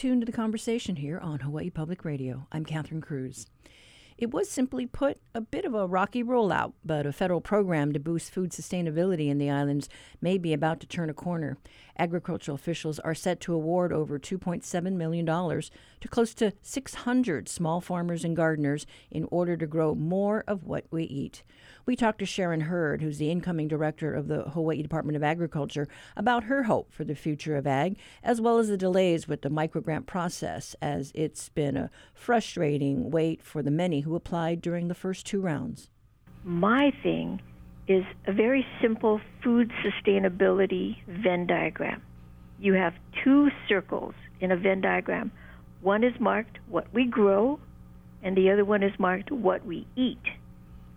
tuned to the conversation here on Hawaii Public Radio. I'm Catherine Cruz. It was simply put a bit of a rocky rollout, but a federal program to boost food sustainability in the islands may be about to turn a corner. Agricultural officials are set to award over $2.7 million to close to 600 small farmers and gardeners in order to grow more of what we eat. We talked to Sharon Hurd, who's the incoming director of the Hawaii Department of Agriculture, about her hope for the future of ag, as well as the delays with the microgrant process, as it's been a frustrating wait for the many who applied during the first two rounds. My thing is a very simple food sustainability Venn diagram. You have two circles in a Venn diagram. One is marked what we grow, and the other one is marked what we eat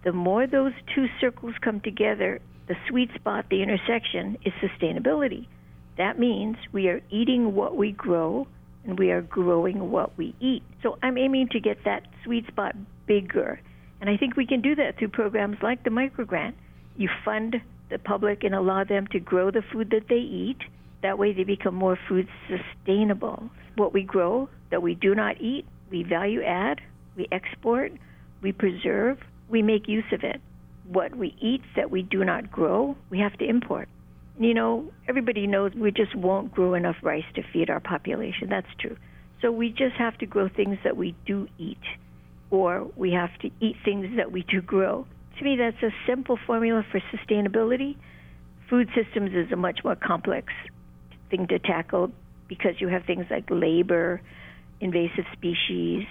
the more those two circles come together, the sweet spot, the intersection, is sustainability. That means we are eating what we grow and we are growing what we eat. So I'm aiming to get that sweet spot bigger. And I think we can do that through programs like the microgrant. You fund the public and allow them to grow the food that they eat. That way they become more food sustainable. What we grow that we do not eat, we value add, we export, we preserve, we make use of it. What we eat that we do not grow, we have to import. You know, everybody knows we just won't grow enough rice to feed our population. That's true. So we just have to grow things that we do eat, or we have to eat things that we do grow. To me, that's a simple formula for sustainability. Food systems is a much more complex thing to tackle because you have things like labor, invasive species,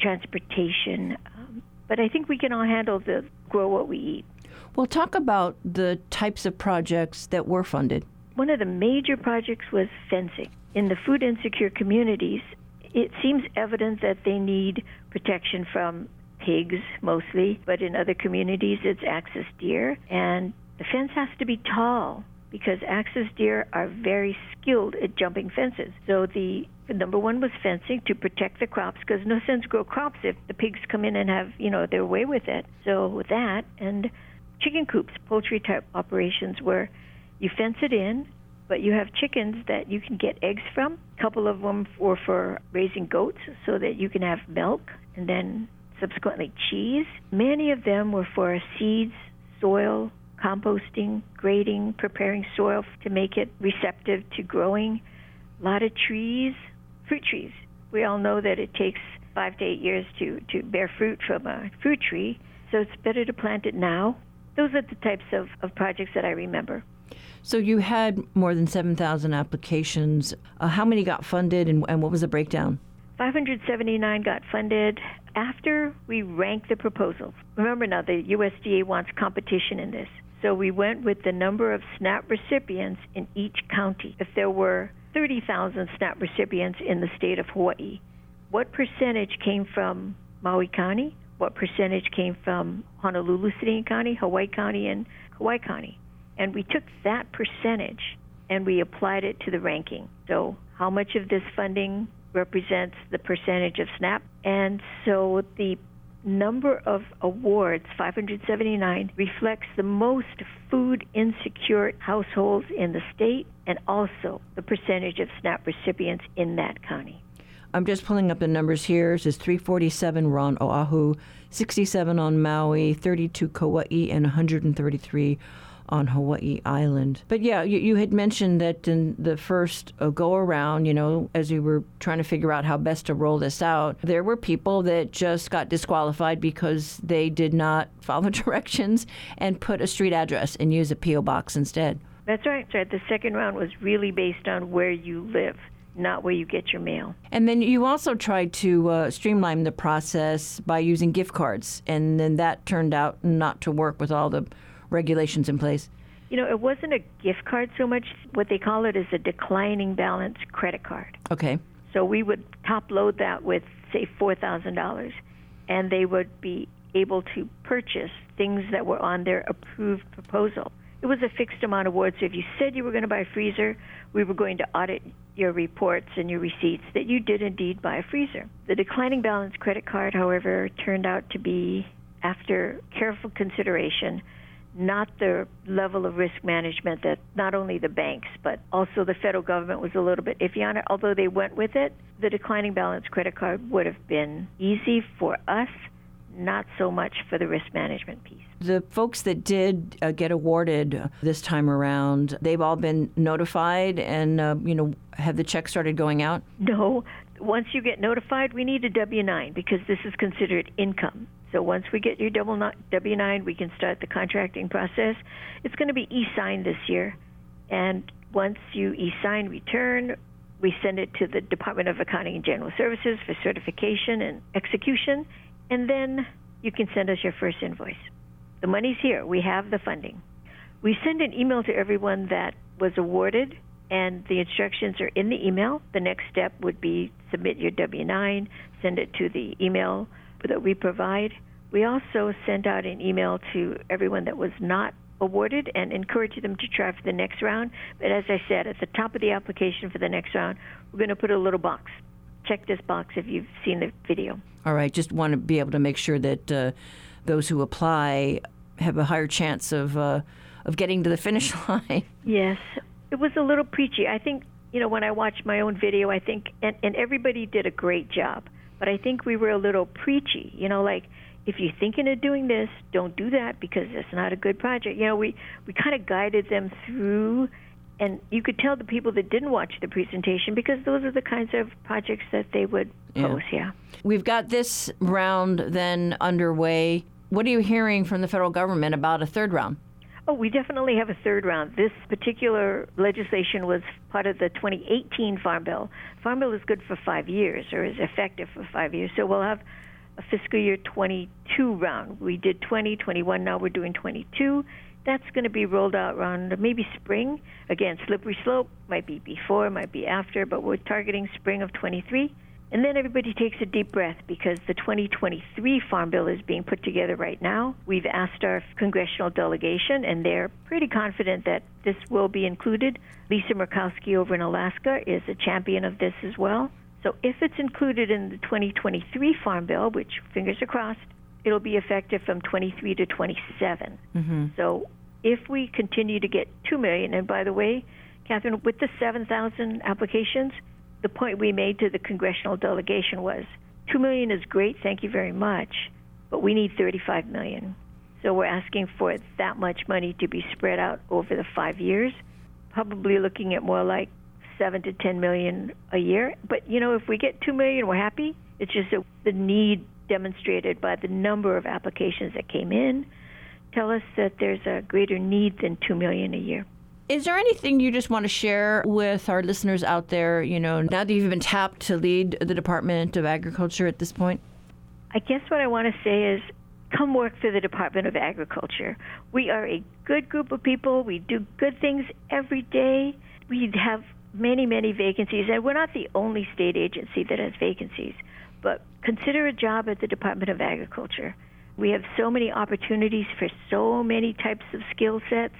transportation, um, but I think we can all handle the grow what we eat. Well, talk about the types of projects that were funded. One of the major projects was fencing. In the food insecure communities, it seems evident that they need protection from pigs mostly, but in other communities it's axis deer. And the fence has to be tall because axis deer are very skilled at jumping fences. So the number one was fencing to protect the crops because no sense grow crops if the pigs come in and have you know their way with it. So that and chicken coops, poultry type operations where you fence it in, but you have chickens that you can get eggs from. A couple of them were for raising goats so that you can have milk and then subsequently cheese. Many of them were for seeds, soil, composting, grading, preparing soil to make it receptive to growing. A lot of trees, fruit trees. We all know that it takes five to eight years to, to bear fruit from a fruit tree, so it's better to plant it now. Those are the types of, of projects that I remember. So you had more than 7,000 applications. Uh, how many got funded and, and what was the breakdown? 579 got funded after we ranked the proposals. Remember now, the USDA wants competition in this. So we went with the number of SNAP recipients in each county. If there were 30,000 SNAP recipients in the state of Hawaii. What percentage came from Maui County? What percentage came from Honolulu City and County, Hawaii County, and Kauai County? And we took that percentage and we applied it to the ranking. So, how much of this funding represents the percentage of SNAP? And so the number of awards, 579, reflects the most food insecure households in the state and also the percentage of SNAP recipients in that county. I'm just pulling up the numbers here. It says 347 were on Oahu, 67 on Maui, 32 Kauai, and 133 on Hawaii Island. But yeah, you, you had mentioned that in the first uh, go around, you know, as we were trying to figure out how best to roll this out, there were people that just got disqualified because they did not follow directions and put a street address and use a P.O. box instead. That's right. That's right. The second round was really based on where you live not where you get your mail. And then you also tried to uh, streamline the process by using gift cards, and then that turned out not to work with all the regulations in place? You know, it wasn't a gift card so much. What they call it is a declining balance credit card. Okay. So we would top load that with, say, $4,000, and they would be able to purchase things that were on their approved proposal. It was a fixed amount of words. So if you said you were going to buy a freezer, we were going to audit your reports and your receipts that you did indeed buy a freezer. The declining balance credit card, however, turned out to be, after careful consideration, not the level of risk management that not only the banks, but also the federal government was a little bit iffy on it. Although they went with it, the declining balance credit card would have been easy for us, not so much for the risk management piece. The folks that did uh, get awarded this time around, they've all been notified and, uh, you know, have the checks started going out? No. Once you get notified, we need a W 9 because this is considered income. So once we get your W 9, we can start the contracting process. It's going to be e signed this year. And once you e sign return, we send it to the Department of Accounting and General Services for certification and execution. And then you can send us your first invoice. The money's here. We have the funding. We send an email to everyone that was awarded, and the instructions are in the email. The next step would be submit your W 9, send it to the email that we provide. We also send out an email to everyone that was not awarded and encourage them to try for the next round. But as I said, at the top of the application for the next round, we're going to put a little box. Check this box if you've seen the video. All right. Just want to be able to make sure that uh, those who apply have a higher chance of uh, of getting to the finish line. Yes, it was a little preachy. I think you know when I watched my own video, I think and, and everybody did a great job. But I think we were a little preachy, you know, like if you're thinking of doing this, don't do that because it's not a good project. You know, we we kind of guided them through and you could tell the people that didn't watch the presentation because those are the kinds of projects that they would pose, yeah. yeah. We've got this round then underway. What are you hearing from the federal government about a third round? Oh, we definitely have a third round. This particular legislation was part of the 2018 Farm Bill. Farm Bill is good for five years, or is effective for five years. So we'll have a fiscal year 22 round. We did 20, 21, now we're doing 22. That's going to be rolled out around maybe spring. Again, slippery slope might be before, might be after, but we're targeting spring of 23. And then everybody takes a deep breath because the 2023 Farm Bill is being put together right now. We've asked our congressional delegation, and they're pretty confident that this will be included. Lisa Murkowski over in Alaska is a champion of this as well. So if it's included in the 2023 Farm Bill, which fingers are crossed, it'll be effective from 23 to 27. Mm-hmm. So if we continue to get 2 million, and by the way, Catherine, with the 7,000 applications, the point we made to the congressional delegation was 2 million is great, thank you very much, but we need 35 million. So we're asking for that much money to be spread out over the 5 years, probably looking at more like 7 to 10 million a year. But you know, if we get 2 million, we're happy. It's just the need demonstrated by the number of applications that came in tell us that there's a greater need than 2 million a year. Is there anything you just want to share with our listeners out there, you know, now that you've been tapped to lead the Department of Agriculture at this point? I guess what I want to say is come work for the Department of Agriculture. We are a good group of people. We do good things every day. We have many, many vacancies, and we're not the only state agency that has vacancies. But consider a job at the Department of Agriculture. We have so many opportunities for so many types of skill sets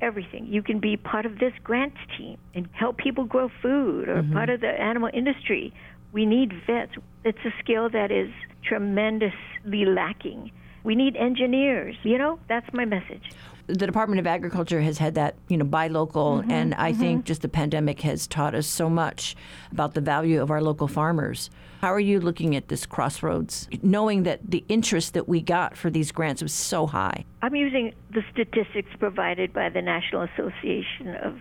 everything. You can be part of this grants team and help people grow food or mm-hmm. part of the animal industry. We need vets. It's a skill that is tremendously lacking. We need engineers. You know, that's my message the Department of Agriculture has had that, you know, buy local, mm-hmm, and I mm-hmm. think just the pandemic has taught us so much about the value of our local farmers. How are you looking at this crossroads, knowing that the interest that we got for these grants was so high? I'm using the statistics provided by the National Association of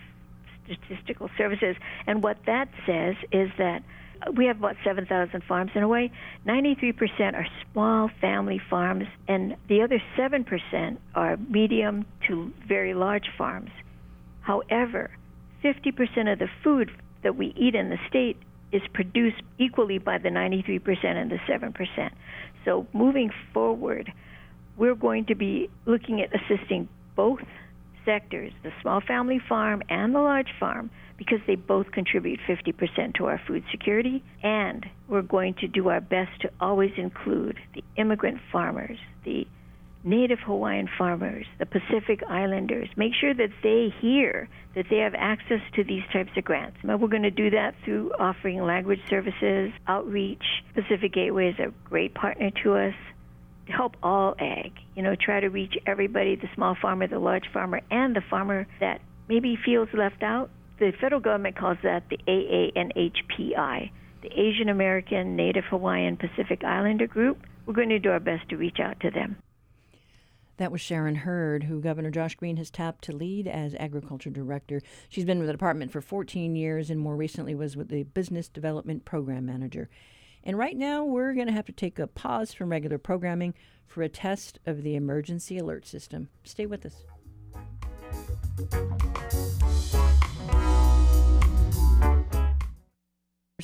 Statistical Services, and what that says is that we have about 7,000 farms in Hawaii. 93% are small family farms, and the other 7% are medium to very large farms. However, 50% of the food that we eat in the state is produced equally by the 93% and the 7%. So moving forward, we're going to be looking at assisting both sectors, the small family farm and the large farm, because they both contribute 50% to our food security. And we're going to do our best to always include the immigrant farmers, the Native Hawaiian farmers, the Pacific Islanders, make sure that they hear that they have access to these types of grants. We're going to do that through offering language services, outreach. Pacific Gateway is a great partner to us. help all ag. You know, try to reach everybody, the small farmer, the large farmer, and the farmer that maybe feels left out. The federal government calls that the AANHPI, the Asian American Native Hawaiian Pacific Islander Group. We're going to do our best to reach out to them. That was Sharon Hurd, who Governor Josh Green has tapped to lead as Agriculture Director. She's been with the department for 14 years and more recently was with the Business Development Program Manager. And right now, we're going to have to take a pause from regular programming for a test of the emergency alert system. Stay with us.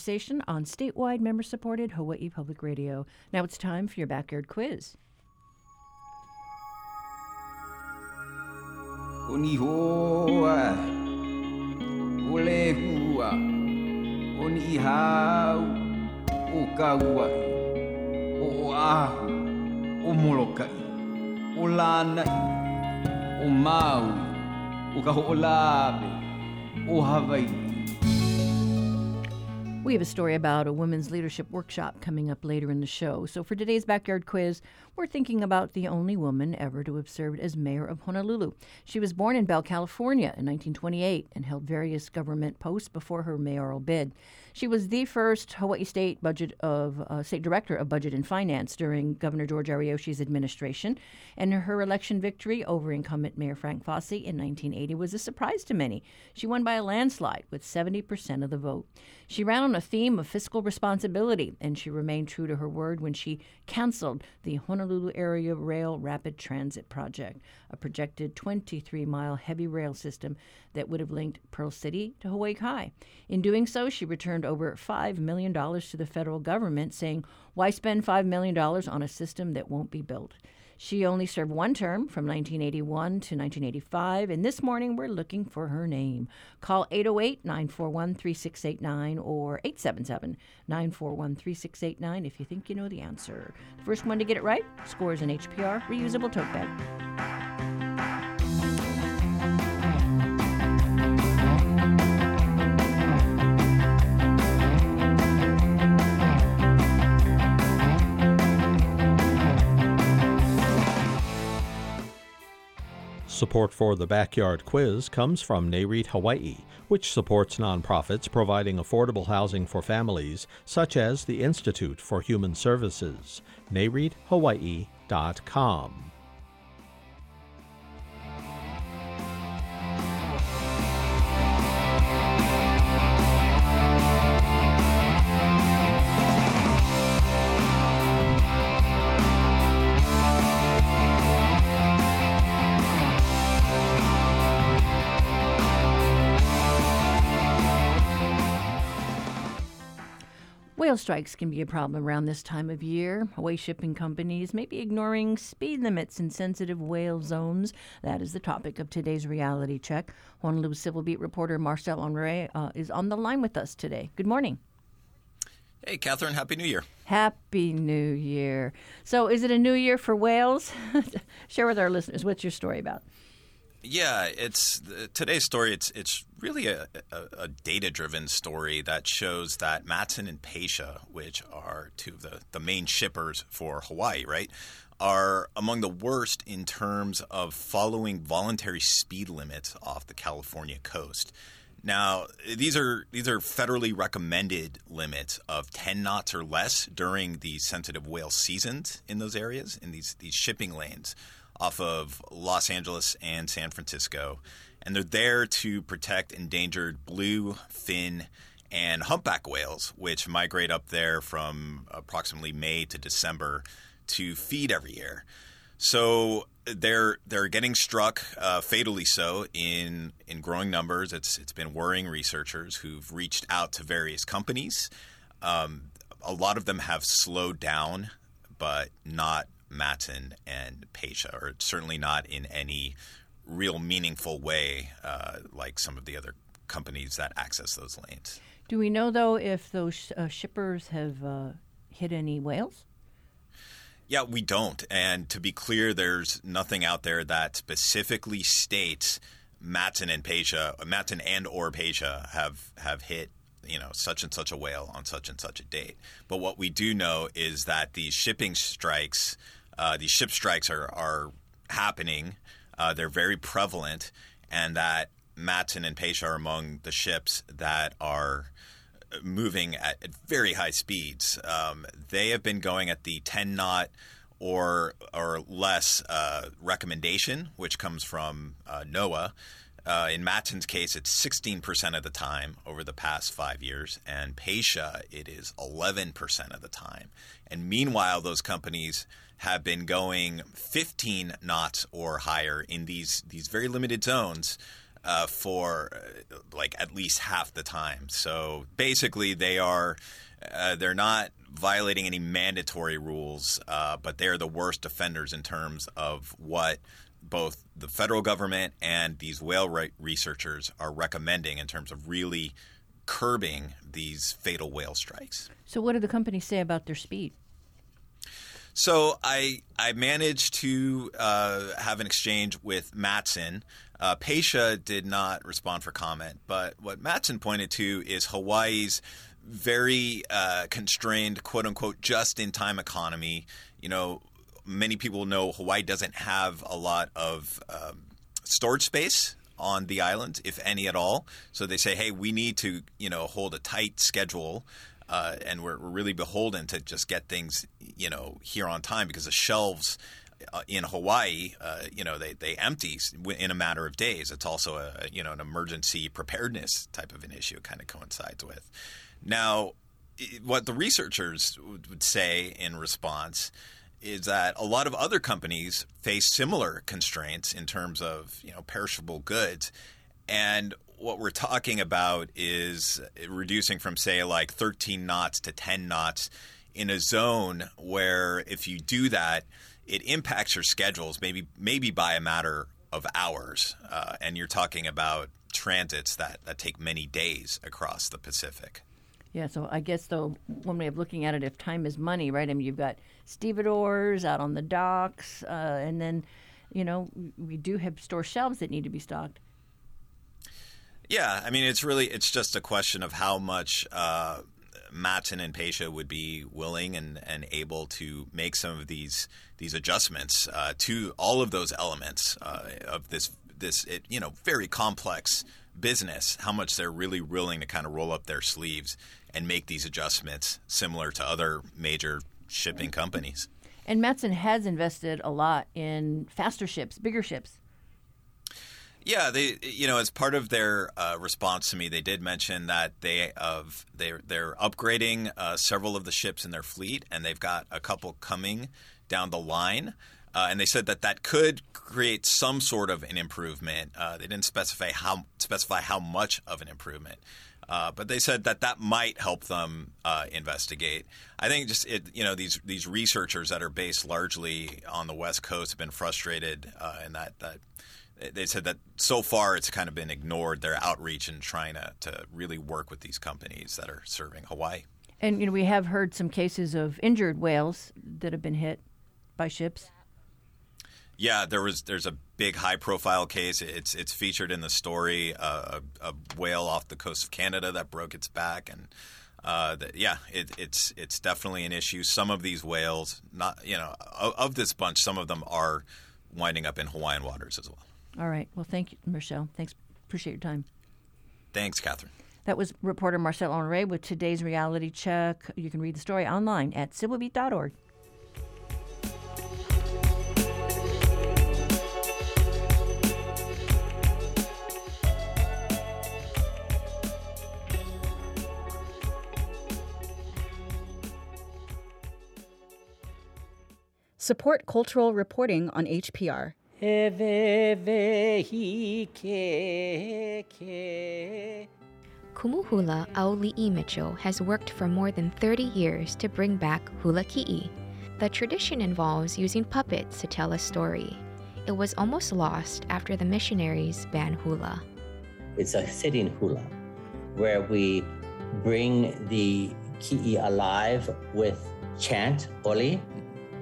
Conversation on statewide member supported Hawaii Public Radio. Now it's time for your backyard quiz. Oni hoa, ole hua, oni hau, o kaua, o ahu, We have a story about a women's leadership workshop coming up later in the show. So, for today's backyard quiz, we're thinking about the only woman ever to have served as mayor of Honolulu. She was born in Bell, California in 1928 and held various government posts before her mayoral bid. She was the first Hawaii State budget of uh, State Director of Budget and Finance during Governor George Ariyoshi's administration, and her election victory over incumbent Mayor Frank Fasi in 1980 was a surprise to many. She won by a landslide with 70% of the vote. She ran on a theme of fiscal responsibility, and she remained true to her word when she canceled the Honolulu Area Rail Rapid Transit Project, a projected 23 mile heavy rail system that would have linked Pearl City to Hawaii Kai. In doing so, she returned over $5 million to the federal government, saying, Why spend $5 million on a system that won't be built? She only served one term from 1981 to 1985, and this morning we're looking for her name. Call 808 941 3689 or 877 941 3689 if you think you know the answer. The first one to get it right scores an HPR reusable tote bag. Support for the Backyard Quiz comes from NAREIT Hawaii, which supports nonprofits providing affordable housing for families, such as the Institute for Human Services. NAREITHawaii.com. Whale strikes can be a problem around this time of year. Hawaii shipping companies may be ignoring speed limits in sensitive whale zones. That is the topic of today's reality check. Honolulu Civil Beat reporter Marcel Honore uh, is on the line with us today. Good morning. Hey, Catherine, Happy New Year. Happy New Year. So, is it a new year for whales? Share with our listeners what's your story about? Yeah, it's uh, today's story. It's it's really a, a, a data driven story that shows that Matson and Pasha, which are two of the, the main shippers for Hawaii, right, are among the worst in terms of following voluntary speed limits off the California coast. Now, these are these are federally recommended limits of 10 knots or less during the sensitive whale seasons in those areas in these these shipping lanes off of Los Angeles and San Francisco. And they're there to protect endangered blue, fin, and humpback whales, which migrate up there from approximately May to December to feed every year. So they're they're getting struck uh, fatally so in in growing numbers. It's it's been worrying researchers who've reached out to various companies. Um, a lot of them have slowed down, but not Matson and Pasha, or certainly not in any real meaningful way uh, like some of the other companies that access those lanes. Do we know, though, if those uh, shippers have uh, hit any whales? Yeah, we don't. And to be clear, there's nothing out there that specifically states Matson and Pasha, Matson and or Pasha have have hit you know such and such a whale on such and such a date. But what we do know is that these shipping strikes uh, these ship strikes are, are happening. Uh, they're very prevalent, and that Matson and Pasha are among the ships that are moving at, at very high speeds. Um, they have been going at the 10 knot or or less uh, recommendation, which comes from uh, NOAA. Uh, in Matson's case, it's 16% of the time over the past five years, and Pasha, it is 11% of the time. And meanwhile, those companies have been going 15 knots or higher in these these very limited zones uh, for uh, like at least half the time. So basically, they are uh, they're not violating any mandatory rules, uh, but they're the worst offenders in terms of what both the federal government and these whale re- researchers are recommending in terms of really curbing these fatal whale strikes. So, what do the companies say about their speed? So I I managed to uh, have an exchange with Matson. Uh, Pasha did not respond for comment, but what Matson pointed to is Hawaii's very uh, constrained, quote unquote, just in time economy. You know, many people know Hawaii doesn't have a lot of um, storage space on the island, if any at all. So they say, hey, we need to, you know, hold a tight schedule. Uh, and we're, we're really beholden to just get things, you know, here on time because the shelves uh, in Hawaii, uh, you know, they, they empty in a matter of days. It's also a you know an emergency preparedness type of an issue. It kind of coincides with. Now, what the researchers would say in response is that a lot of other companies face similar constraints in terms of you know perishable goods, and what we're talking about is reducing from say like 13 knots to 10 knots in a zone where if you do that, it impacts your schedules maybe maybe by a matter of hours, uh, and you're talking about transits that, that take many days across the Pacific. Yeah, so I guess though one way of looking at it, if time is money, right? I mean, you've got stevedores out on the docks, uh, and then, you know, we do have store shelves that need to be stocked. Yeah, I mean, it's really it's just a question of how much uh, and Pasha would be willing and, and able to make some of these these adjustments uh, to all of those elements uh, of this this it, you know very complex business. How much they're really willing to kind of roll up their sleeves and make these adjustments similar to other major shipping companies. And Matson has invested a lot in faster ships, bigger ships. Yeah, they you know as part of their uh, response to me, they did mention that they of they they're upgrading uh, several of the ships in their fleet, and they've got a couple coming down the line. Uh, and they said that that could create some sort of an improvement. Uh, they didn't specify how specify how much of an improvement. Uh, but they said that that might help them uh, investigate. I think just it, you know these these researchers that are based largely on the West Coast have been frustrated, uh, and that that they said that so far it's kind of been ignored their outreach and trying to, to really work with these companies that are serving Hawaii. And you know we have heard some cases of injured whales that have been hit by ships. Yeah, there was there's a big high profile case. It's it's featured in the story uh, a, a, whale off the coast of Canada that broke its back and. Uh, the, yeah, it, it's it's definitely an issue. Some of these whales, not you know, of, of, this bunch, some of them are winding up in Hawaiian waters as well. All right. Well, thank you, Marcel. Thanks. Appreciate your time. Thanks, Catherine. That was reporter Marcel Honore with today's reality check. You can read the story online at civilbeat.org. Support cultural reporting on HPR. Kumuhula Auli'i Mitchell has worked for more than 30 years to bring back hula ki'i. The tradition involves using puppets to tell a story. It was almost lost after the missionaries banned hula. It's a sitting hula where we bring the ki'i alive with chant, oli,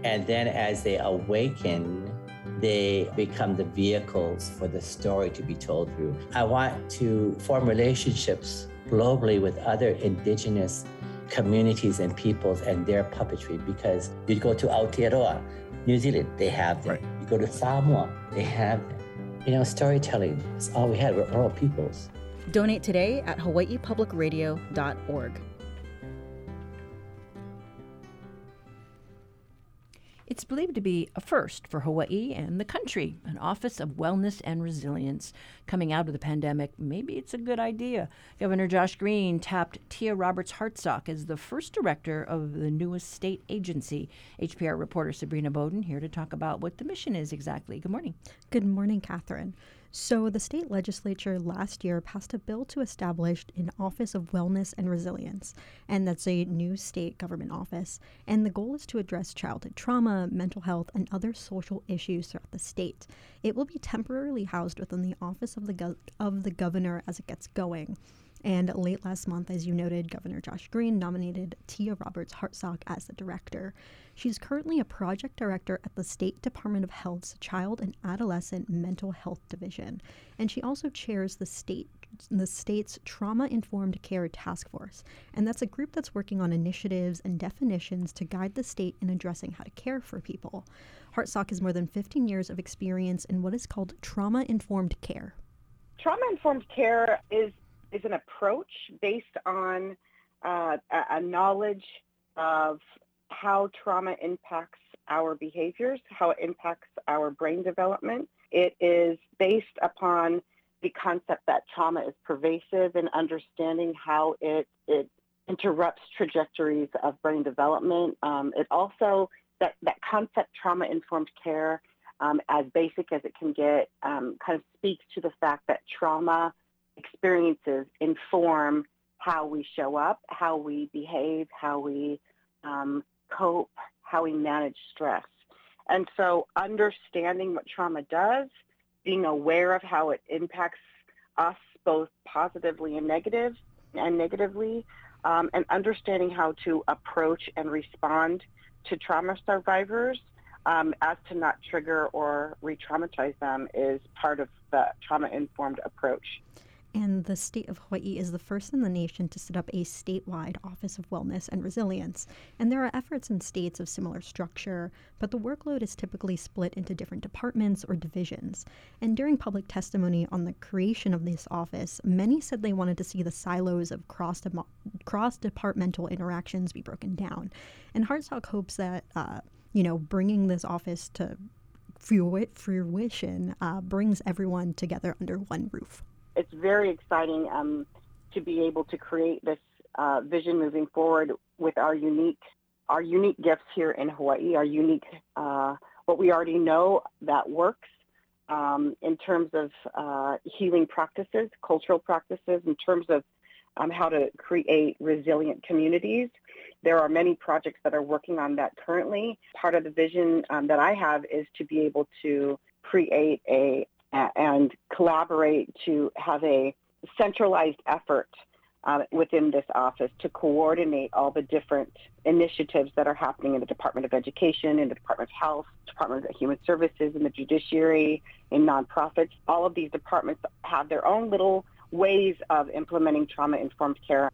and then as they awaken, they become the vehicles for the story to be told through. I want to form relationships globally with other indigenous communities and peoples and their puppetry because you go to Aotearoa, New Zealand, they have them. Right. You go to Samoa, they have them. You know, storytelling is all we had. We're oral peoples. Donate today at hawaiipublicradio.org. It's believed to be a first for Hawaii and the country, an Office of Wellness and Resilience. Coming out of the pandemic, maybe it's a good idea. Governor Josh Green tapped Tia Roberts Hartsock as the first director of the newest state agency. HPR reporter Sabrina Bodon here to talk about what the mission is exactly. Good morning. Good morning, Catherine. So, the state legislature last year passed a bill to establish an Office of Wellness and Resilience, and that's a new state government office. And the goal is to address childhood trauma, mental health, and other social issues throughout the state. It will be temporarily housed within the office of the go- of the governor as it gets going. And late last month, as you noted, Governor Josh Green nominated Tia Roberts Hartsock as the director. She's currently a project director at the State Department of Health's Child and Adolescent Mental Health Division, and she also chairs the state the state's trauma informed care task force. And that's a group that's working on initiatives and definitions to guide the state in addressing how to care for people. Hartsock has more than 15 years of experience in what is called trauma informed care. Trauma informed care is is an approach based on uh, a, a knowledge of how trauma impacts our behaviors, how it impacts our brain development. It is based upon the concept that trauma is pervasive and understanding how it, it interrupts trajectories of brain development. Um, it also, that, that concept, trauma informed care, um, as basic as it can get, um, kind of speaks to the fact that trauma experiences inform how we show up, how we behave, how we um, cope, how we manage stress. And so understanding what trauma does, being aware of how it impacts us both positively and negative and negatively, um, and understanding how to approach and respond to trauma survivors um, as to not trigger or re-traumatize them is part of the trauma-informed approach. And the state of Hawaii is the first in the nation to set up a statewide Office of Wellness and Resilience. And there are efforts in states of similar structure, but the workload is typically split into different departments or divisions. And during public testimony on the creation of this office, many said they wanted to see the silos of cross cross departmental interactions be broken down. And Hartsock hopes that, uh, you know, bringing this office to fruition uh, brings everyone together under one roof it's very exciting um, to be able to create this uh, vision moving forward with our unique our unique gifts here in Hawaii, our unique uh, what we already know that works um, in terms of uh, healing practices, cultural practices, in terms of um, how to create resilient communities. There are many projects that are working on that currently. Part of the vision um, that I have is to be able to create a and collaborate to have a centralized effort uh, within this office to coordinate all the different initiatives that are happening in the Department of Education, in the Department of Health, Department of Human Services, in the judiciary, in nonprofits. All of these departments have their own little ways of implementing trauma informed care.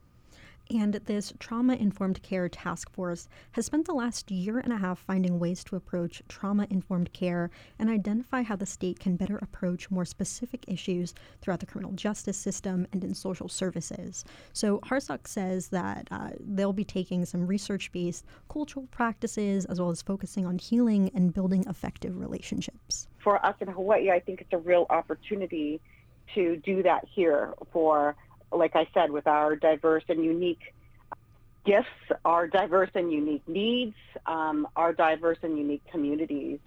And this trauma informed care task force has spent the last year and a half finding ways to approach trauma informed care and identify how the state can better approach more specific issues throughout the criminal justice system and in social services. So Hartsock says that uh, they'll be taking some research based cultural practices as well as focusing on healing and building effective relationships. For us in Hawaii, I think it's a real opportunity to do that here for like I said, with our diverse and unique gifts, our diverse and unique needs, um, our diverse and unique communities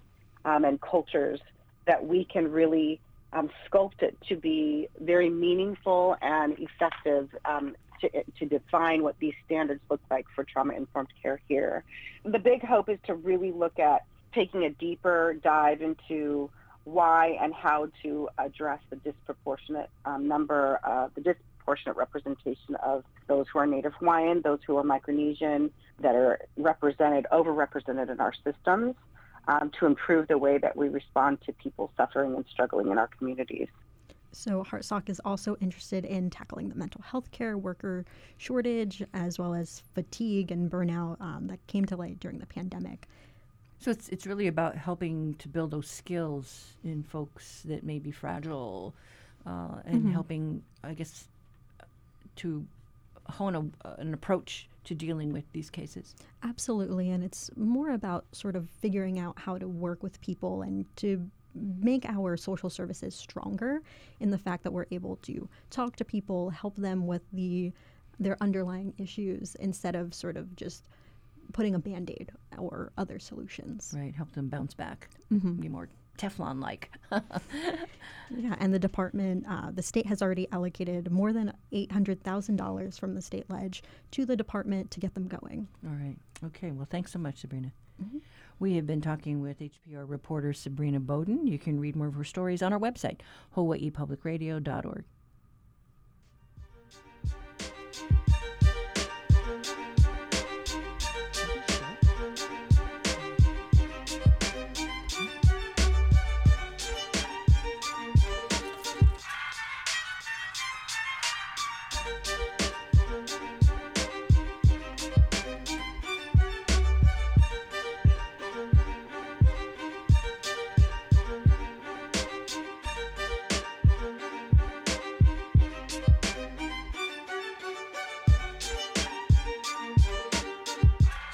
um, and cultures, that we can really um, sculpt it to be very meaningful and effective um, to, to, define what these standards look like for trauma-informed care here. The big hope is to really look at taking a deeper dive into why and how to address the disproportionate um, number, of the dis- disproportionate representation of those who are Native Hawaiian, those who are Micronesian, that are represented, overrepresented in our systems um, to improve the way that we respond to people suffering and struggling in our communities. So, Hartsock is also interested in tackling the mental health care worker shortage as well as fatigue and burnout um, that came to light during the pandemic. So it's it's really about helping to build those skills in folks that may be fragile, uh, and Mhm. helping, I guess, to hone a, an approach to dealing with these cases. Absolutely. And it's more about sort of figuring out how to work with people and to make our social services stronger in the fact that we're able to talk to people, help them with the their underlying issues instead of sort of just putting a band-aid or other solutions. Right, help them bounce back, Mhm. be more Teflon-like. Yeah, and the department, uh, the state has already allocated more than $800,000 from the state ledge to the department to get them going. All right. Okay. Well, thanks so much, Sabrina. We have been talking with HPR reporter Sabrina Bodon. You can read more of her stories on our website, hawaiipublicradio.org.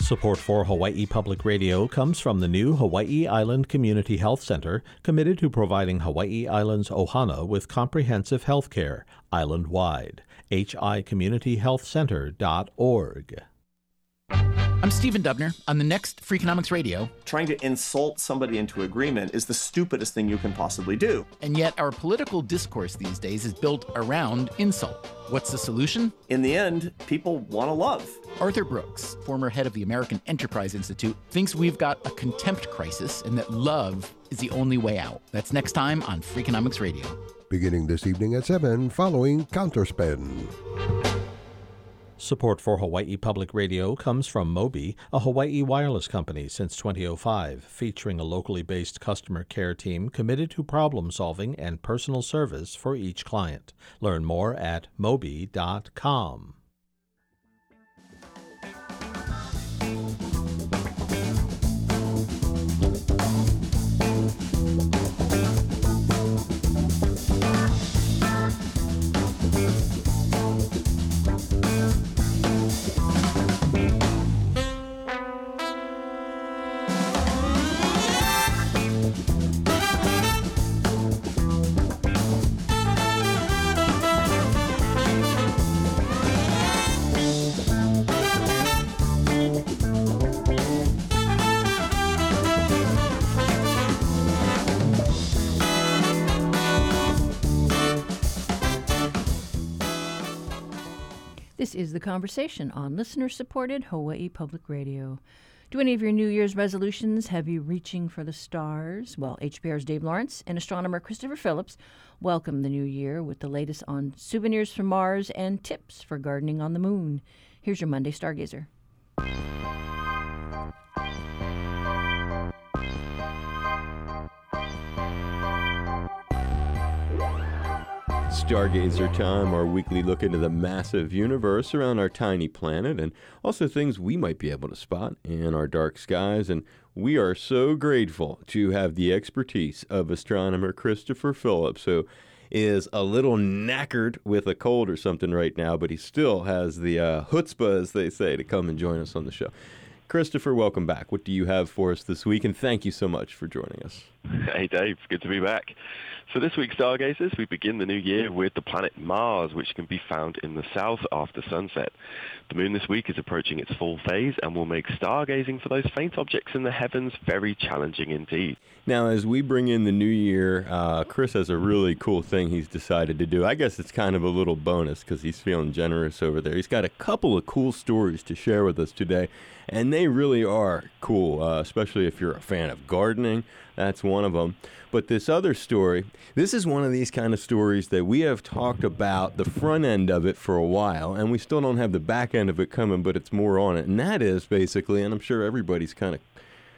Support for Hawaii Public Radio comes from the new Hawaii Island Community Health Center, committed to providing Hawaii Island's Ohana with comprehensive health care island wide. hicommunityhealthcenter.org. I'm Stephen Dubner. On the next Freakonomics Radio. Trying to insult somebody into agreement is the stupidest thing you can possibly do. And yet, our political discourse these days is built around insult. What's the solution? In the end, people want to love. Arthur Brooks, former head of the American Enterprise Institute, thinks we've got a contempt crisis and that love is the only way out. That's next time on Freakonomics Radio. Beginning this evening at 7, following Counterspin. Support for Hawaii Public Radio comes from Mobi, a Hawaii wireless company since 2005, featuring a locally based customer care team committed to problem solving and personal service for each client. Learn more at mobi.com. This is The Conversation on listener supported Hawaii Public Radio. Do any of your New Year's resolutions have you reaching for the stars? Well, HPR's Dave Lawrence and astronomer Christopher Phillips welcome the new year with the latest on souvenirs from Mars and tips for gardening on the moon. Here's your Monday Stargazer. Stargazer Time, our weekly look into the massive universe around our tiny planet and also things we might be able to spot in our dark skies. And we are so grateful to have the expertise of astronomer Christopher Phillips, who is a little knackered with a cold or something right now, but he still has the uh, chutzpah, as they say, to come and join us on the show. Christopher, welcome back. What do you have for us this week? And thank you so much for joining us. Hey, Dave. Good to be back. So this week, Stargazers, we begin the new year with the planet Mars, which can be found in the south after sunset. The moon this week is approaching its full phase and will make stargazing for those faint objects in the heavens very challenging indeed. Now, as we bring in the new year, uh, Chris has a really cool thing he's decided to do. I guess it's kind of a little bonus because he's feeling generous over there. He's got a couple of cool stories to share with us today, and they really are cool, uh, especially if you're a fan of gardening. That's one of them. But this other story, this is one of these kind of stories that we have talked about the front end of it for a while, and we still don't have the back end of it coming, but it's more on it. And that is basically, and I'm sure everybody's kind of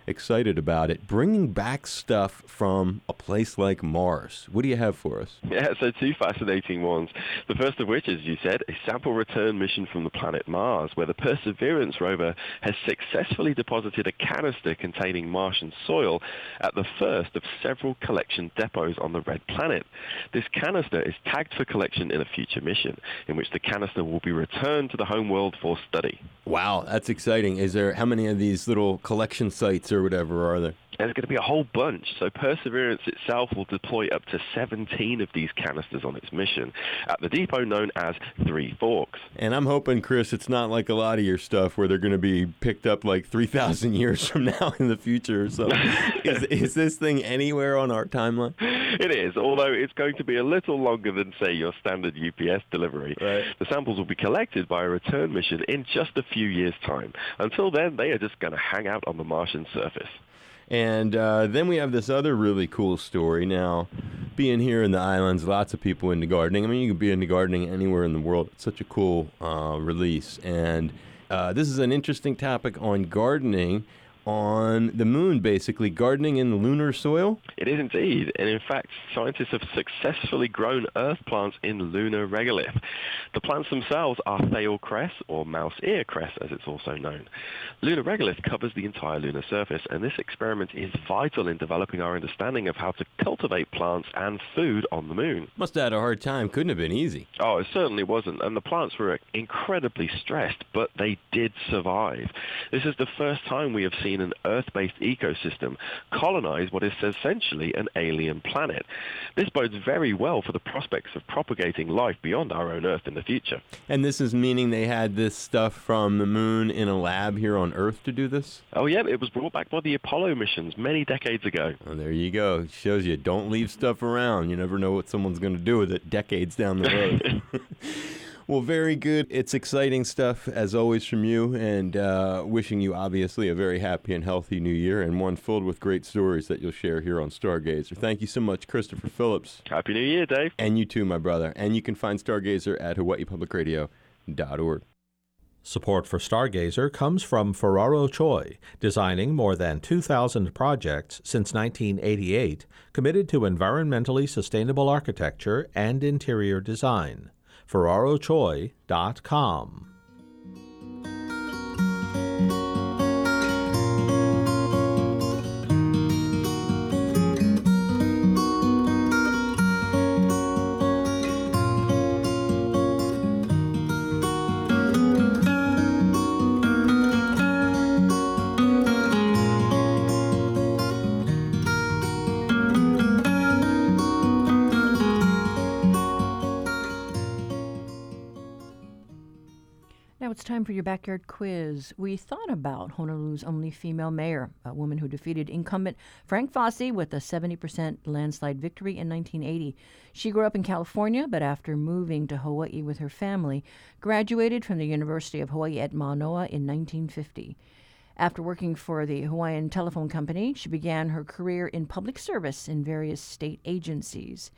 excited about it. Bringing back stuff from a place like Mars. What do you have for us? Yeah, so two fascinating ones. The first of which, as you said, a sample return mission from the planet Mars, where the Perseverance rover has successfully deposited a canister containing Martian soil at the first of several collection depots on the red planet. This canister is tagged for collection in a future mission, in which the canister will be returned to the home world for study. Wow, that's exciting. Is there how many of these little collection sites or whatever are there? There's going to be a whole bunch. So Perseverance itself will deploy up to 17 of these canisters on its mission at the depot known as Three Forks. And I'm hoping, Chris, it's not like a lot of your stuff where they're going to be picked up like 3,000 years from now in the future or something. is, is this thing anywhere on our timeline? It is, although it's going to be a little longer than, say, your standard UPS delivery. Right. The samples will be collected by a return mission in just a few years' time. Until then, they are just going to hang out on the Martian surface. And uh, then we have this other really cool story. Now, being here in the islands, lots of people into gardening. I mean, you can be into gardening anywhere in the world. It's such a cool uh, release. And uh, this is an interesting topic on gardening on the moon, basically, gardening in lunar soil. It is indeed. And in fact, scientists have successfully grown earth plants in lunar regolith. The plants themselves are Thale cress, or mouse ear cress as it's also known. Lunar regolith covers the entire lunar surface, and this experiment is vital in developing our understanding of how to cultivate plants and food on the moon. Must have had a hard time. Couldn't have been easy. Oh, it certainly wasn't. And the plants were incredibly stressed, but they did survive. This is the first time we have seen an Earth-based ecosystem colonize what is essentially an alien planet. This bodes very well for the prospects of propagating life beyond our own Earth in the future. And this is meaning they had this stuff from the moon in a lab here on Earth to do this? Oh, yeah, it was brought back by the Apollo missions many decades ago. Oh, there you go. It Shows you don't leave stuff around. You never know what someone's going to do with it decades down the road. Well, very good. It's exciting stuff, as always, from you, and uh, wishing you, obviously, a very happy and healthy new year and one filled with great stories that you'll share here on Stargazer. Thank you so much, Christopher Phillips. Happy New Year, Dave. And you too, my brother. And you can find Stargazer at hawaiipublicradio.org. Support for Stargazer comes from Ferraro Choi, designing more than 2,000 projects since 1988, committed to environmentally sustainable architecture and interior design. FerraroChoi.com. time for your backyard quiz. We thought about Honolulu's only female mayor, a woman who defeated incumbent Frank Fasi with a 70% landslide victory in 1980. She grew up in California, but after moving to Hawaii with her family, graduated from the University of Hawaii at Manoa in 1950. After working for the Hawaiian Telephone Company, she began her career in public service in various state agencies.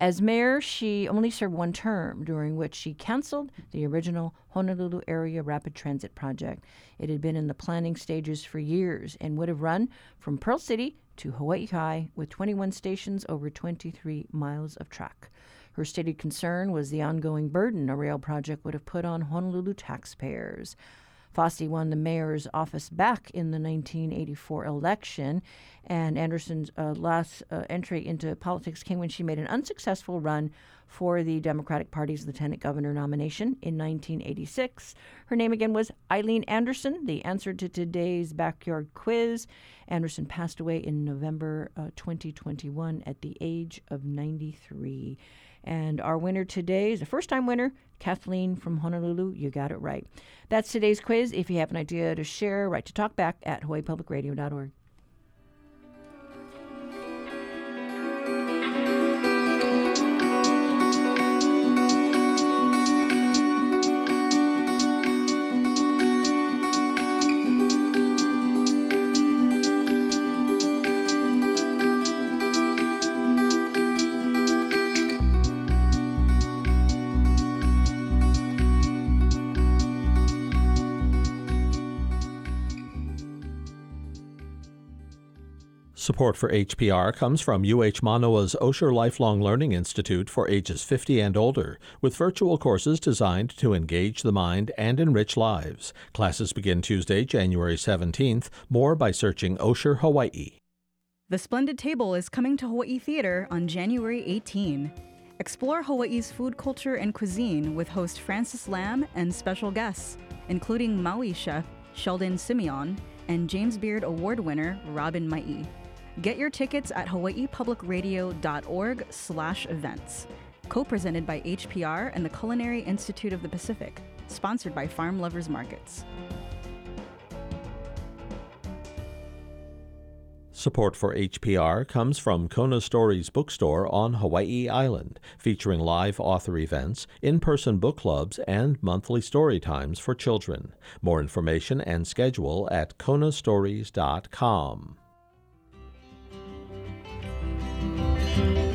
As mayor, she only served one term, during which she canceled the original Honolulu Area Rapid Transit Project. It had been in the planning stages for years and would have run from Pearl City to Hawaii with 21 stations over 23 miles of track. Her stated concern was the ongoing burden a rail project would have put on Honolulu taxpayers. Fasi won the mayor's office back in the 1984 election, and Anderson's uh, last uh, entry into politics came when she made an unsuccessful run for the Democratic Party's lieutenant governor nomination in 1986. Her name again was Eileen Anderson, the answer to today's backyard quiz. Anderson passed away in November uh, 2021 at the age of 93. And our winner today is a first time winner, Kathleen from Honolulu. You got it right. That's today's quiz. If you have an idea to share, write to talkback at hawaiipublicradio.org. Support for HPR comes from UH Manoa's Osher Lifelong Learning Institute for ages 50 and older, with virtual courses designed to engage the mind and enrich lives. Classes begin Tuesday, January 17th. More by searching Osher Hawaii. The Splendid Table is coming to Hawaii Theater on January 18. Explore Hawaii's food culture and cuisine with host Francis Lam and special guests, including Maui chef Sheldon Simeon and James Beard Award winner Robynne Maii. Get your tickets at hawaiipublicradio.org slash events. Co-presented by HPR and the Culinary Institute of the Pacific. Sponsored by Farm Lovers Markets. Support for HPR comes from Kona Stories Bookstore on Hawaii Island, featuring live author events, in person book clubs, and monthly story times for children. More information and schedule at konastories.com. The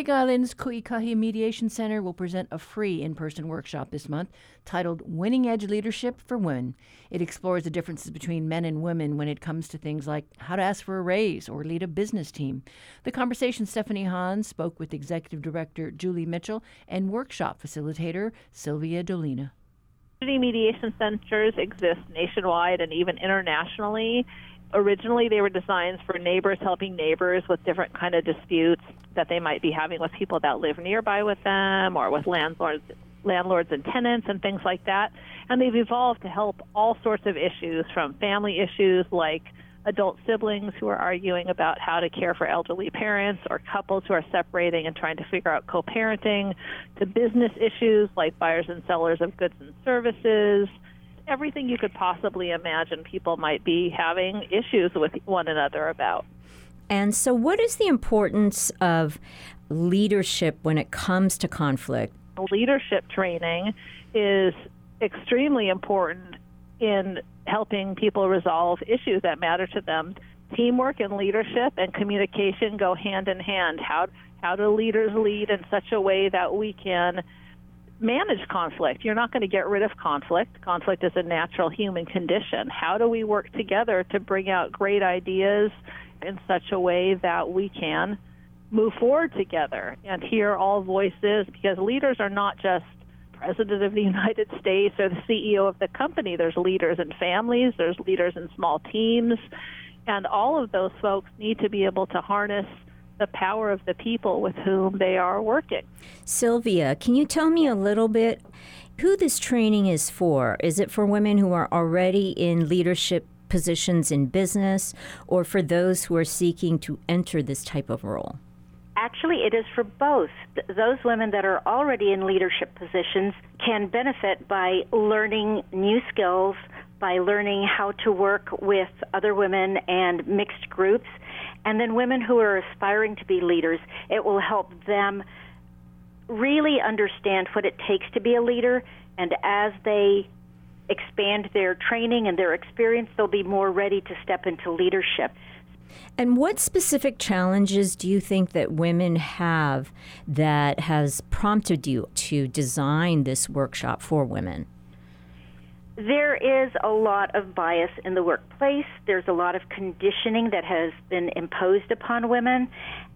Big Island's Ku'ikahi Mediation Center will present a free in person workshop this month titled Winning Edge Leadership for Women. It explores the differences between men and women when it comes to things like how to ask for a raise or lead a business team. The conversation Stephanie Hahn spoke with Executive Director Julie Mitchell and workshop facilitator Sylvia Dolina. Community mediation centers exist nationwide and even internationally originally they were designed for neighbors helping neighbors with different kind of disputes that they might be having with people that live nearby with them or with landlords landlords and tenants and things like that. And they've evolved to help all sorts of issues from family issues like adult siblings who are arguing about how to care for elderly parents or couples who are separating and trying to figure out co-parenting to business issues like buyers and sellers of goods and services everything you could possibly imagine people might be having issues with one another about. And so, what is the importance of leadership when it comes to conflict? Leadership training is extremely important in helping people resolve issues that matter to them. Teamwork and leadership and communication go hand in hand. How how do leaders lead in such a way that we can manage conflict. You're not going to get rid of conflict. Conflict is a natural human condition. How do we work together to bring out great ideas in such a way that we can move forward together and hear all voices? Because leaders are not just president of the United States or the CEO of the company. There's leaders in families, there's leaders in small teams, and all of those folks need to be able to harness the power of the people with whom they are working. Sylvia, can you tell me a little bit who this training is for? Is it for women who are already in leadership positions in business or for those who are seeking to enter this type of role? Actually, it is for both. Those women that are already in leadership positions can benefit by learning new skills, by learning how to work with other women and mixed groups, and then women who are aspiring to be leaders, it will help them really understand what it takes to be a leader. And as they expand their training and their experience, they'll be more ready to step into leadership. And what specific challenges do you think that women have that has prompted you to design this workshop for women? There is a lot of bias in the workplace. There's a lot of conditioning that has been imposed upon women,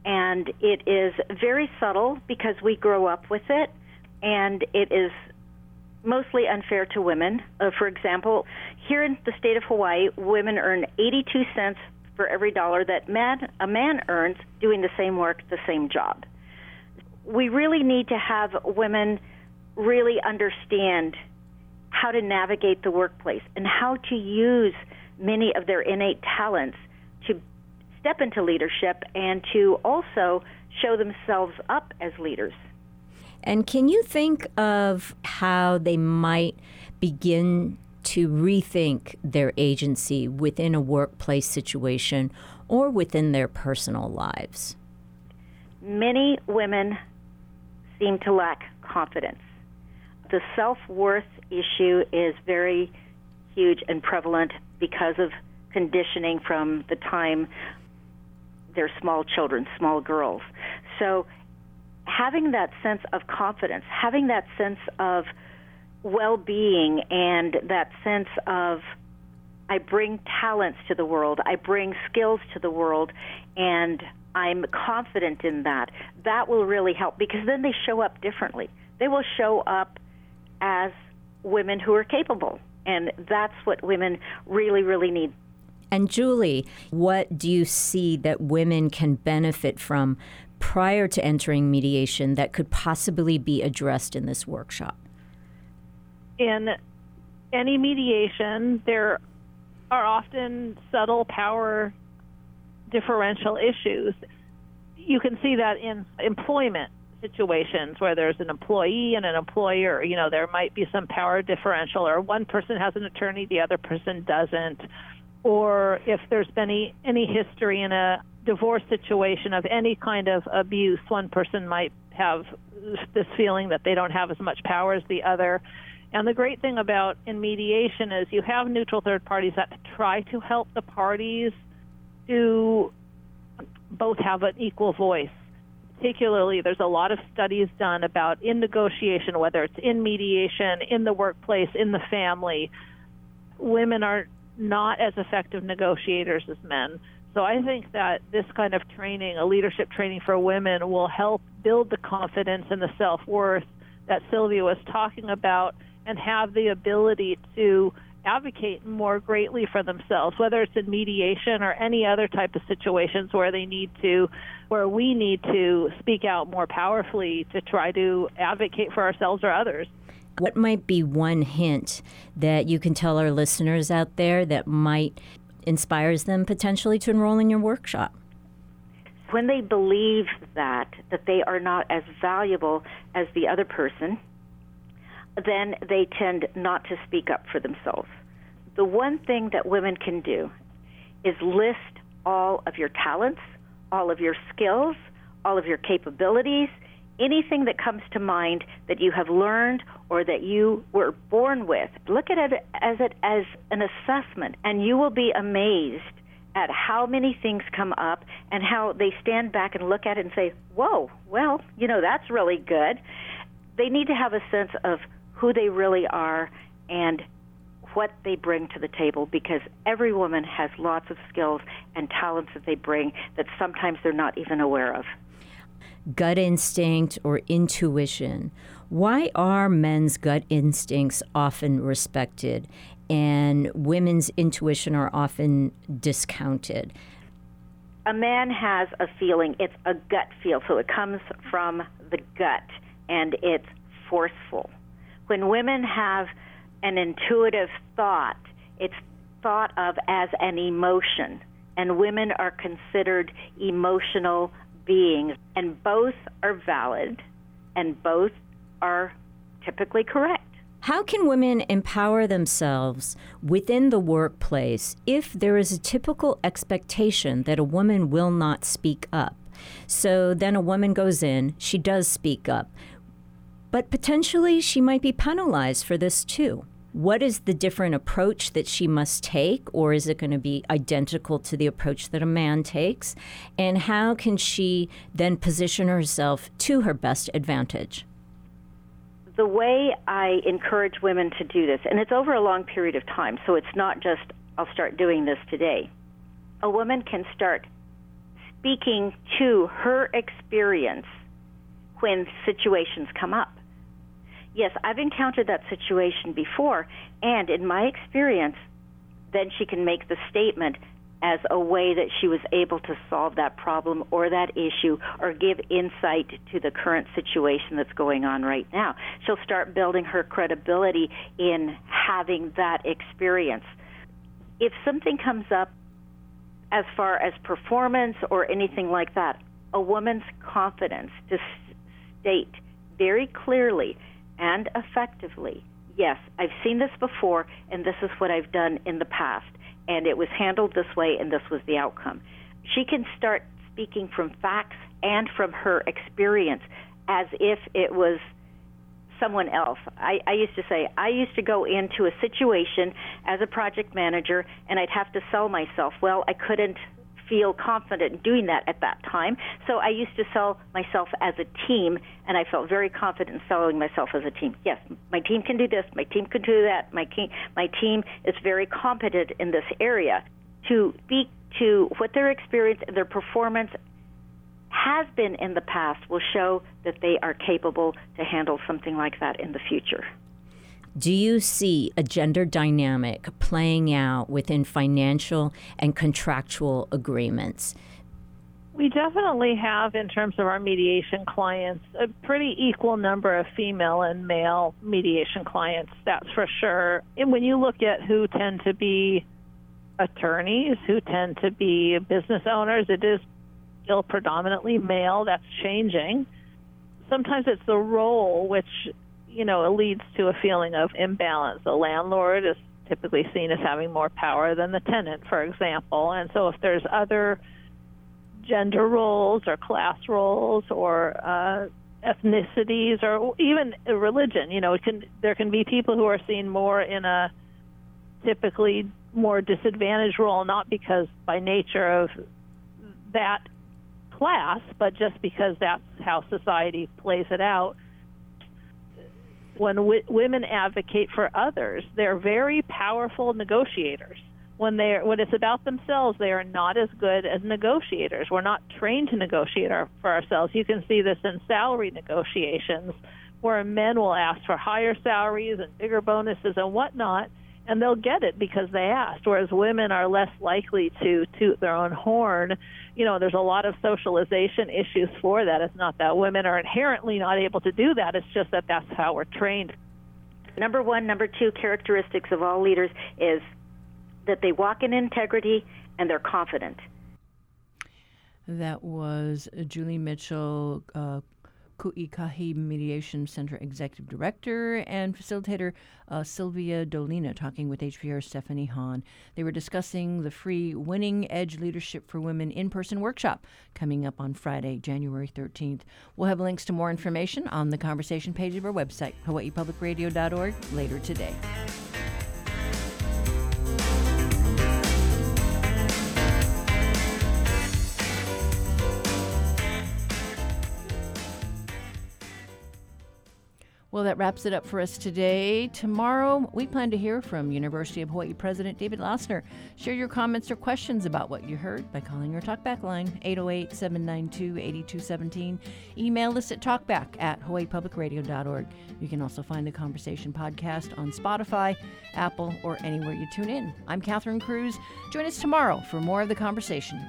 and it is very subtle because we grow up with it, and it is mostly unfair to women. Uh, for example, here in the state of Hawaii, women earn 82 cents for every dollar that man, a man earns doing the same work, the same job. We really need to have women really understand how to navigate the workplace and how to use many of their innate talents to step into leadership and to also show themselves up as leaders. And can you think of how they might begin to rethink their agency within a workplace situation or within their personal lives? Many women seem to lack confidence. The self worth issue is very huge and prevalent because of conditioning from the time they're small children, small girls. So having that sense of confidence, having that sense of well being, and that sense of I bring talents to the world, I bring skills to the world, and I'm confident in that. That will really help because then they show up differently. They will show up as women who are capable. And that's what women really, really need. And Julie, what do you see that women can benefit from prior to entering mediation that could possibly be addressed in this workshop? In any mediation, there are often subtle power differential issues. You can see that in employment situations where there's an employee and an employer. You know, there might be some power differential, or one person has an attorney, the other person doesn't. Or if there's been any, any history in a divorce situation of any kind of abuse, one person might have this feeling that they don't have as much power as the other. And the great thing about in mediation is you have neutral third parties that try to help the parties to both have an equal voice. Particularly, there's a lot of studies done about in negotiation, whether it's in mediation, in the workplace, in the family, women are not as effective negotiators as men. So I think that this kind of training, a leadership training for women, will help build the confidence and the self worth that Sylvia was talking about and have the ability to advocate more greatly for themselves, whether it's in mediation or any other type of situations where they need to, where we need to speak out more powerfully to try to advocate for ourselves or others. What might be one hint that you can tell our listeners out there that might inspires them potentially to enroll in your workshop? When they believe that that they are not as valuable as the other person, then they tend not to speak up for themselves. The one thing that women can do is list all of your talents, all of your skills, all of your capabilities, anything that comes to mind that you have learned or that you were born with. Look at it as it as an assessment and you will be amazed at how many things come up and how they stand back and look at it and say, "Whoa, well, you know, that's really good." They need to have a sense of who they really are and what they bring to the table because every woman has lots of skills and talents that they bring that sometimes they're not even aware of gut instinct or intuition. Why are men's gut instincts often respected and women's intuition are often discounted? A man has a feeling, it's a gut feel, so it comes from the gut and it's forceful. When women have an intuitive thought, it's thought of as an emotion, and women are considered emotional beings, and both are valid and both are typically correct. How can women empower themselves within the workplace if there is a typical expectation that a woman will not speak up? So then a woman goes in, she does speak up, but potentially she might be penalized for this too what is the different approach that she must take, or is it going to be identical to the approach that a man takes? And how can she then position herself to her best advantage? The way I encourage women to do this, and it's over a long period of time, so it's not just, I'll start doing this today. A woman can start speaking to her experience when situations come up yes, I've encountered that situation before, and in my experience, then she can make the statement as a way that she was able to solve that problem or that issue or give insight to the current situation that's going on right now. She'll start building her credibility in having that experience. If something comes up as far as performance or anything like that, a woman's confidence to state very clearly and effectively, yes, I've seen this before, and this is what I've done in the past, and it was handled this way, and this was the outcome. She can start speaking from facts and from her experience as if it was someone else. I, I used to say, I used to go into a situation as a project manager and I'd have to sell myself. Well, I couldn't feel confident in doing that at that time. So I used to sell myself as a team, and I felt very confident in selling myself as a team. Yes, my team can do this, my team can do that, my team, my team is very competent in this area. To speak to what their experience and their performance has been in the past will show that they are capable to handle something like that in the future. Do you see a gender dynamic playing out within financial and contractual agreements? We definitely have, in terms of our mediation clients, a pretty equal number of female and male mediation clients, that's for sure. And when you look at who tend to be attorneys, who tend to be business owners, it is still predominantly male. That's changing. Sometimes it's the role which you know, it leads to a feeling of imbalance. The landlord is typically seen as having more power than the tenant, for example. And so if there's other gender roles or class roles or uh, ethnicities or even religion, you know, it can there can be people who are seen more in a typically more disadvantaged role, not because by nature of that class, but just because that's how society plays it out when w- women advocate for others, they're very powerful negotiators. When they when it's about themselves, they are not as good as negotiators. We're not trained to negotiate our, for ourselves. You can see this in salary negotiations, where men will ask for higher salaries and bigger bonuses and whatnot, and they'll get it because they asked. Whereas women are less likely to toot their own horn. You know, there's a lot of socialization issues for that. It's not that women are inherently not able to do that. It's just that that's how we're trained. Number one, number two characteristics of all leaders is that they walk in integrity and they're confident. That was Julie Mitchell, uh, Ku'ikahi Mediation Center Executive Director and Facilitator uh, Sylvia Dolina talking with HPR Stephanie Hahn. They were discussing the free Winning Edge Leadership for Women in person workshop coming up on Friday, January 13th. We'll have links to more information on the conversation page of our website, hawaiipublicradio.org, later today. Well, that wraps it up for us today. Tomorrow, we plan to hear from University of Hawaii President David Lassner. Share your comments or questions about what you heard by calling our talkback line, 808 792 8217. Email us at talkback at hawaiipublicradio.org. You can also find the Conversation podcast on Spotify, Apple, or anywhere you tune in. I'm Catherine Cruz. Join us tomorrow for more of the conversation.